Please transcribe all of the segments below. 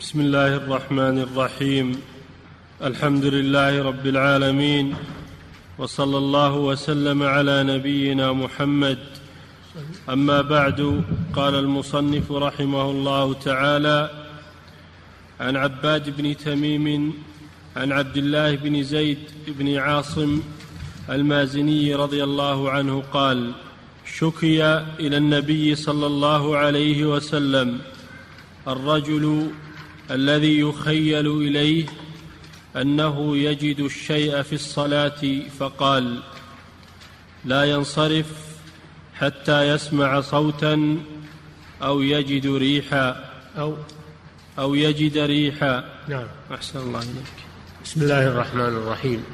بسم الله الرحمن الرحيم. الحمد لله رب العالمين. وصلى الله وسلم على نبينا محمد. أما بعد قال المصنف رحمه الله تعالى عن عباد بن تميم عن عبد الله بن زيد بن عاصم المازني رضي الله عنه قال شكي إلى النبي صلى الله عليه وسلم الرجل الذي يخيل إليه أنه يجد الشيء في الصلاة فقال لا ينصرف حتى يسمع صوتا أو يجد ريحا. أو أو يجد ريحا. نعم. أحسن الله إليك. بسم الله الرحمن الرحيم.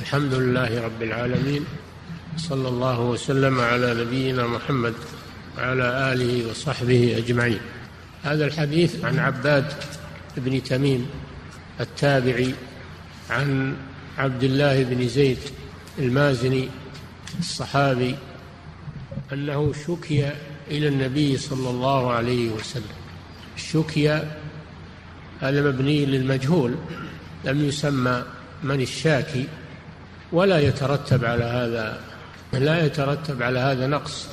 الحمد لله رب العالمين صلى الله وسلم على نبينا محمد وعلى آله وصحبه أجمعين. هذا الحديث عن عباد بن تميم التابعي عن عبد الله بن زيد المازني الصحابي أنه شكي إلى النبي صلى الله عليه وسلم. شكي هذا مبني للمجهول لم يسمى من الشاكي ولا يترتب على هذا لا يترتب على هذا نقص.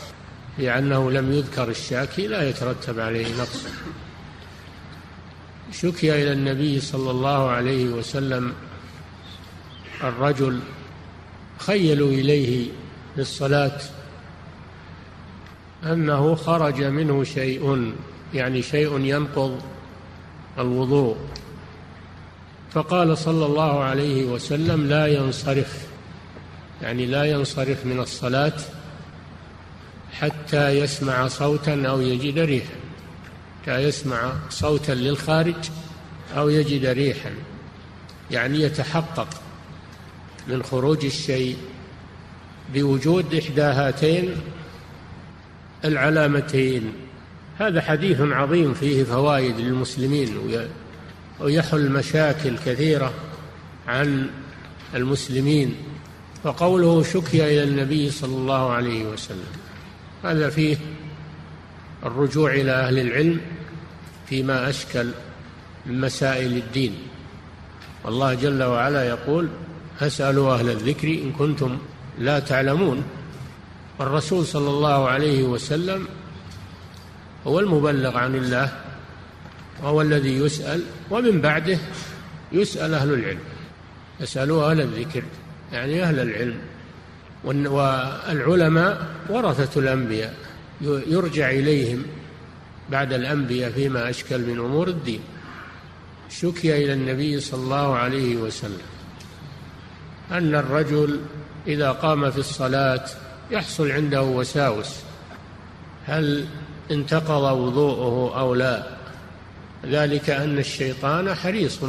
لأنه لم يذكر الشاكي لا يترتب عليه نقص. شكي إلى النبي صلى الله عليه وسلم الرجل خيلوا إليه للصلاة أنه خرج منه شيء يعني شيء ينقض الوضوء. فقال صلى الله عليه وسلم لا ينصرف يعني لا ينصرف من الصلاة. حتى يسمع صوتا أو يجد ريحا. حتى يسمع صوتا للخارج أو يجد ريحا. يعني يتحقق من خروج الشيء بوجود إحدى هاتين العلامتين. هذا حديث عظيم فيه فوائد للمسلمين ويحل مشاكل كثيرة عن المسلمين. فقوله شكي إلى النبي صلى الله عليه وسلم. هذا فيه الرجوع إلى أهل العلم فيما أشكل من مسائل الدين. والله جل وعلا يقول فاسألوا أهل الذكر إن كنتم لا تعلمون والرسول صلى الله عليه وسلم هو المبلغ عن الله وهو الذي يسأل ومن بعده يسأل أهل العلم. أسألوا أهل الذكر يعني أهل العلم والعلماء ورثة الأنبياء يرجع إليهم بعد الأنبياء فيما أشكل من أمور الدين. شكي إلى النبي صلى الله عليه وسلم أن الرجل إذا قام في الصلاة يحصل عنده وساوس. هل انتقض وضوءه أو لا؟ ذلك أن الشيطان حريص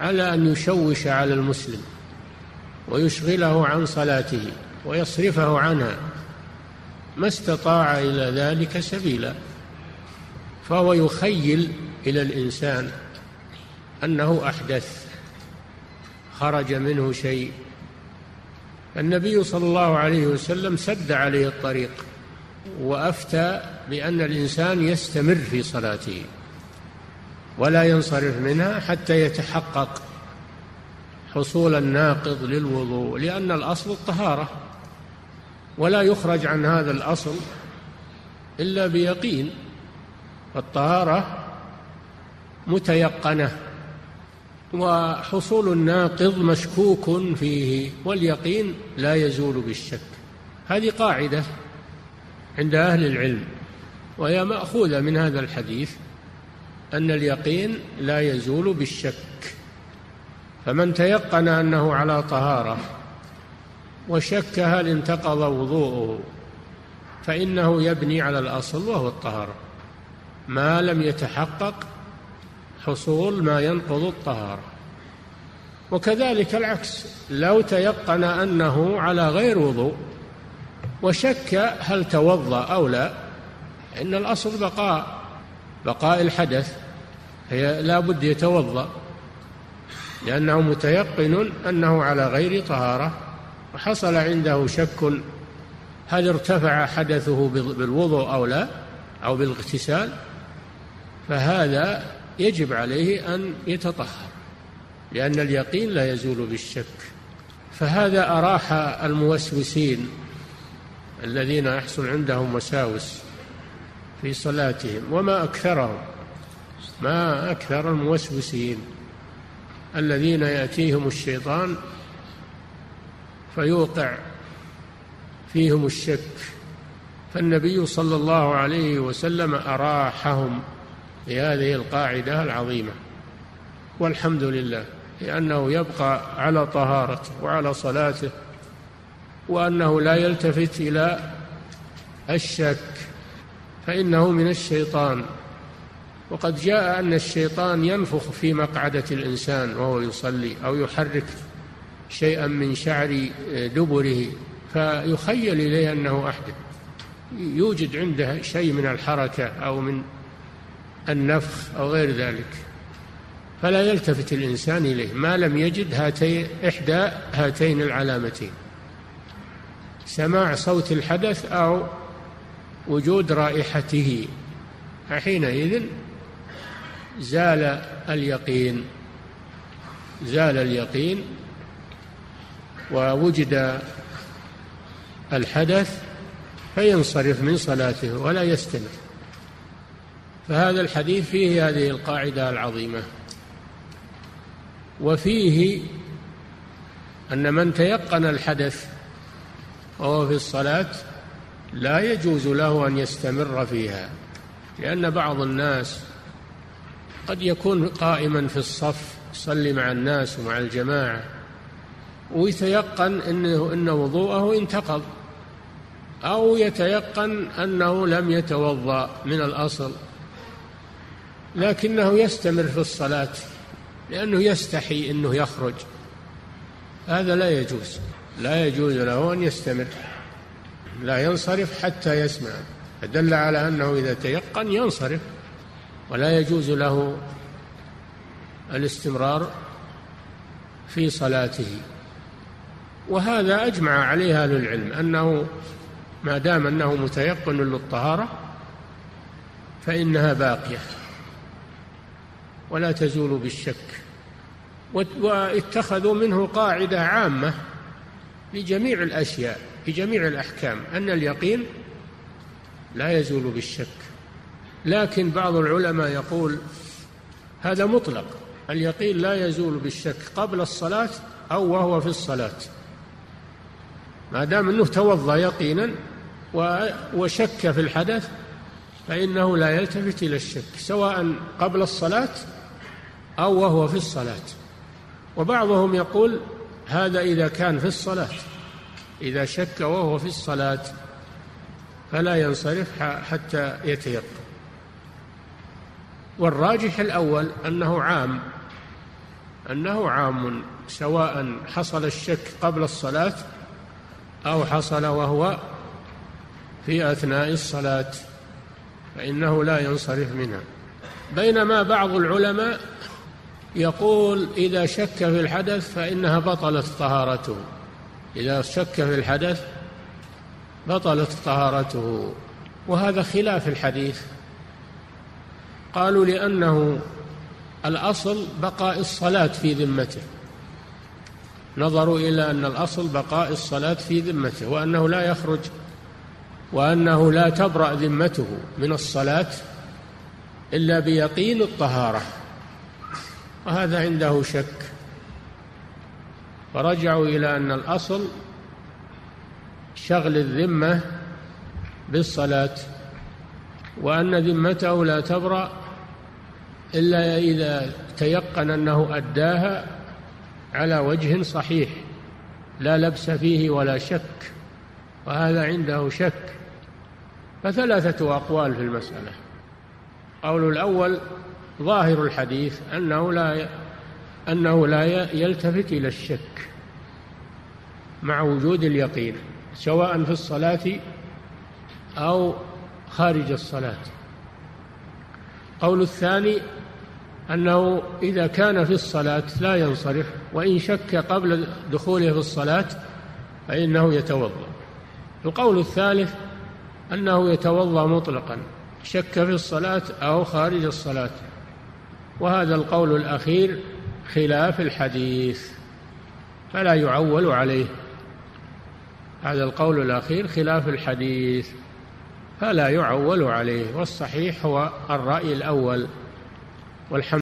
على أن يشوش على المسلم ويشغله عن صلاته. ويصرفه عنها ما استطاع إلى ذلك سبيلا فهو يخيل إلى الإنسان أنه أحدث خرج منه شيء. النبي صلى الله عليه وسلم سد عليه الطريق وأفتى بأن الإنسان يستمر في صلاته ولا ينصرف منها حتى يتحقق حصول الناقض للوضوء لأن الأصل الطهارة. ولا يخرج عن هذا الأصل إلا بيقين الطهارة متيقنة وحصول الناقض مشكوك فيه واليقين لا يزول بالشك. هذه قاعدة عند أهل العلم وهي مأخوذة من هذا الحديث أن اليقين لا يزول بالشك. فمن تيقن أنه على طهارة وشك هل انتقض وضوءه فإنه يبني على الأصل وهو الطهاره ما لم يتحقق حصول ما ينقض الطهارة وكذلك العكس لو تيقن أنه على غير وضوء وشك هل توضأ أو لا إن الأصل بقاء بقاء الحدث هي لا بد يتوضأ لأنه متيقن أنه على غير طهارة. وحصل عنده شك هل ارتفع حدثه بالوضوء أو لا أو بالاغتسال؟ فهذا يجب عليه أن يتطهر لأن اليقين لا يزول بالشك. فهذا أراح الموسوسين الذين يحصل عندهم وساوس في صلاتهم وما أكثرهم ما أكثر الموسوسين الذين يأتيهم الشيطان فيوقع فيهم الشك. فالنبي صلى الله عليه وسلم أراحهم بهذه القاعدة العظيمة. والحمد لله لأنه يبقى على طهارته وعلى صلاته وأنه لا يلتفت إلى الشك. فإنه من الشيطان. وقد جاء أن الشيطان ينفخ في مقعدة الإنسان وهو يصلي أو يحرك شيئا من شعر دبره فيخيل إليه أنه أحدث يوجد عنده شيء من الحركة أو من النفخ أو غير ذلك. فلا يلتفت الإنسان إليه. ما لم يجد هاتين إحدى هاتين العلامتين. سماع صوت الحدث أو وجود رائحته. فحينئذ زال اليقين زال اليقين ووجد الحدث فينصرف من صلاته ولا يستمر فهذا الحديث فيه هذه القاعدة العظيمة. وفيه أن من تيقن الحدث وهو في الصلاة لا يجوز له أن يستمر فيها لأن بعض الناس قد يكون قائما في الصف يصلي مع الناس ومع الجماعة ويتيقن انه إن وضوءه انتقض أو يتيقن أنه لم يتوضأ من الأصل لكنه يستمر في الصلاة لأنه يستحي إنه يخرج. هذا لا يجوز لا يجوز له أن يستمر لا ينصرف حتى يسمع. فدل على أنه إذا تيقن ينصرف ولا يجوز له الاستمرار في صلاته. وهذا أجمع عليه أهل العلم أنه ما دام أنه متيقن للطهارة فإنها باقية ولا تزول بالشك. واتخذوا منه قاعدة عامة لجميع الأشياء في جميع الأحكام أن اليقين لا يزول بالشك. لكن بعض العلماء يقول هذا مطلق اليقين لا يزول بالشك قبل الصلاة أو وهو في الصلاة. ما دام أنه توضأ يقينا وشك في الحدث فإنه لا يلتفت إلى الشك سواء قبل الصلاة أو وهو في الصلاة. وبعضهم يقول هذا إذا كان في الصلاة إذا شك وهو في الصلاة فلا ينصرف حتى يتيقن. والراجح الأول أنه عام أنه عام سواء حصل الشك قبل الصلاة أو حصل وهو في أثناء الصلاة فإنه لا ينصرف منها. بينما بعض العلماء يقول إذا شك في الحدث فإنها بطلت طهارته. إذا شك في الحدث بطلت طهارته. وهذا خلاف الحديث. قالوا لأنه الأصل بقاء الصلاة في ذمته. نظروا إلى أن الأصل بقاء الصلاة في ذمته وأنه لا يخرج وأنه لا تبرأ ذمته من الصلاة إلا بيقين الطهارة. وهذا عنده شك. فرجعوا إلى أن الأصل شغل الذمة بالصلاة وأن ذمته لا تبرأ إلا إذا تيقن أنه أداها على وجه صحيح لا لبس فيه ولا شك وهذا عنده شك. فثلاثة أقوال في المسألة. قول الأول ظاهر الحديث أنه لا أنه لا يلتفت إلى الشك مع وجود اليقين سواء في الصلاة أو خارج الصلاة. قول الثاني أنه إذا كان في الصلاة لا ينصرف وإن شك قبل دخوله في الصلاة فإنه يتوضأ. القول الثالث أنه يتوضأ مطلقا شك في الصلاة أو خارج الصلاة. وهذا القول الأخير خلاف الحديث فلا يعول عليه. هذا القول الأخير خلاف الحديث فلا يعول عليه. والصحيح هو الرأي الأول. والحمد